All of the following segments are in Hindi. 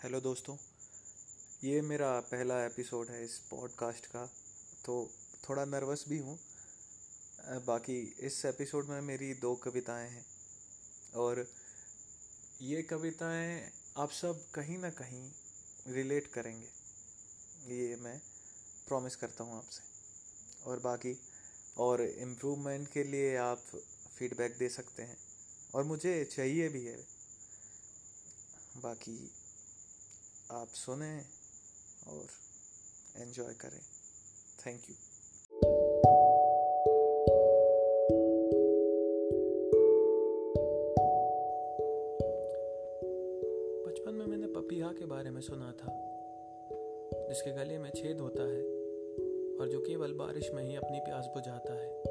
हेलो दोस्तों, ये मेरा पहला एपिसोड है इस पॉडकास्ट का तो थोड़ा नर्वस भी हूँ। बाकी इस एपिसोड में मेरी दो कविताएँ हैं और ये कविताएँ आप सब कहीं ना कहीं रिलेट करेंगे, ये मैं प्रॉमिस करता हूँ आपसे। और बाकी और इम्प्रूवमेंट के लिए आप फीडबैक दे सकते हैं और मुझे चाहिए भी है। बाकी आप सुने और एंजॉय करें। थैंक यू बचपन में मैंने पपीहा के बारे में सुना था, जिसके गले में छेद होता है और जो केवल बारिश में ही अपनी प्यास बुझाता है।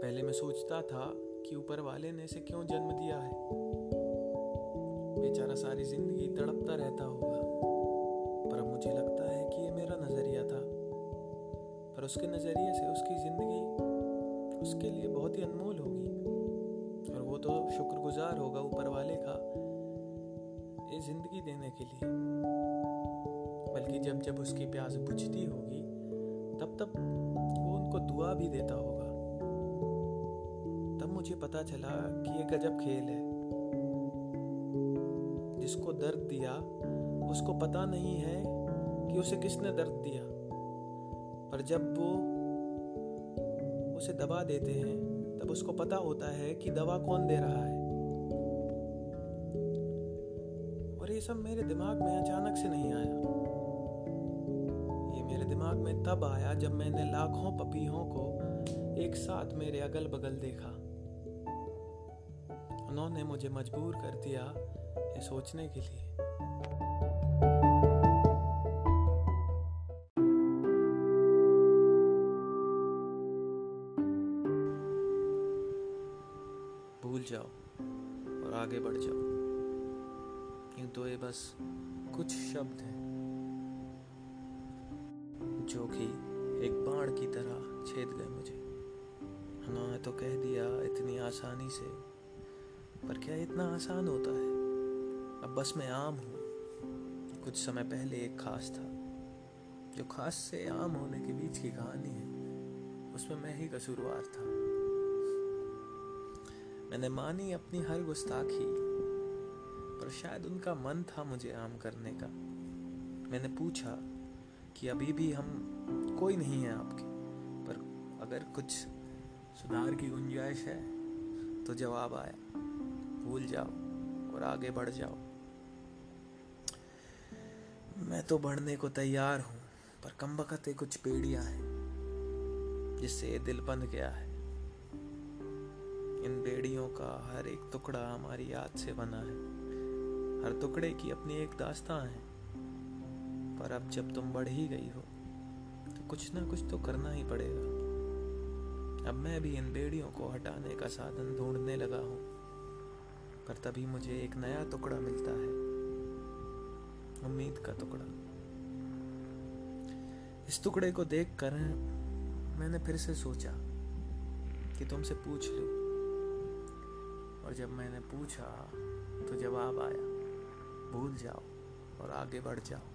पहले मैं सोचता था कि ऊपर वाले ने इसे क्यों जन्म दिया है? बेचारा सारी ज़िंदगी तड़पता रहता होगा। पर अब मुझे लगता है कि ये मेरा नज़रिया था। पर उसके नज़रिए से उसकी ज़िंदगी उसके लिए बहुत ही अनमोल होगी। और वो तो शुक्रगुजार होगा ऊपर वाले का ये ज़िंदगी देने के लिए। बल्कि जब जब उसकी प्यास बुझती होगी, तब तब वो उनको दुआ भी देता होगा। तब मुझे पता चला कि ये गजब खेल है। जिसको दर्द दिया, उसको पता नहीं है कि उसे किसने दर्द दिया। पर जब वो उसे दबा देते हैं, तब उसको पता होता है कि दवा कौन दे रहा है। और ये सब मेरे दिमाग में अचानक से नहीं आया। ये मेरे दिमाग में तब आया जब मैंने लाखों पपीहों को एक साथ मेरे अगल बगल देखा। उन्होंने मुझे मजबूर कर दिया ये सोचने के लिए। भूल जाओ और आगे बढ़ जाओ। यूँ तो ये बस कुछ शब्द हैं जो कि एक बाण की तरह छेद गए मुझे। उन्होंने तो कह दिया इतनी आसानी से पर क्या इतना आसान होता है? अब बस मैं आम हूँ। कुछ समय पहले एक खास था, जो खास से आम होने के बीच की कहानी है। उसमें मैं ही कसूरवार था। मैंने मानी अपनी हर गुस्ताखी, पर शायद उनका मन था मुझे आम करने का। मैंने पूछा कि अभी भी हम, कोई नहीं है आपके, पर अगर कुछ सुधार की गुंजाइश है तो जवाब आया भूल जाओ और आगे बढ़ जाओ। मैं तो बढ़ने को तैयार हूँ, पर कम बकते कुछ पेड़ियाँ हैं जिससे दिल बन गया है। इन बेड़ियों का हर एक टुकड़ा हमारी याद से बना है। हर टुकड़े की अपनी एक दास्तां है। पर अब जब तुम बढ़ ही गई हो तो कुछ ना कुछ तो करना ही पड़ेगा। अब मैं भी इन बेड़ियों को हटाने का साधन ढूँढने लगा हूँ। पर तभी मुझे एक नया टुकड़ा मिलता है। उम्मीद का टुकड़ा। इस टुकड़े को देखकर मैंने फिर से सोचा कि तुमसे पूछ लूँ। और जब मैंने पूछा तो जवाब आया, भूल जाओ और आगे बढ़ जाओ।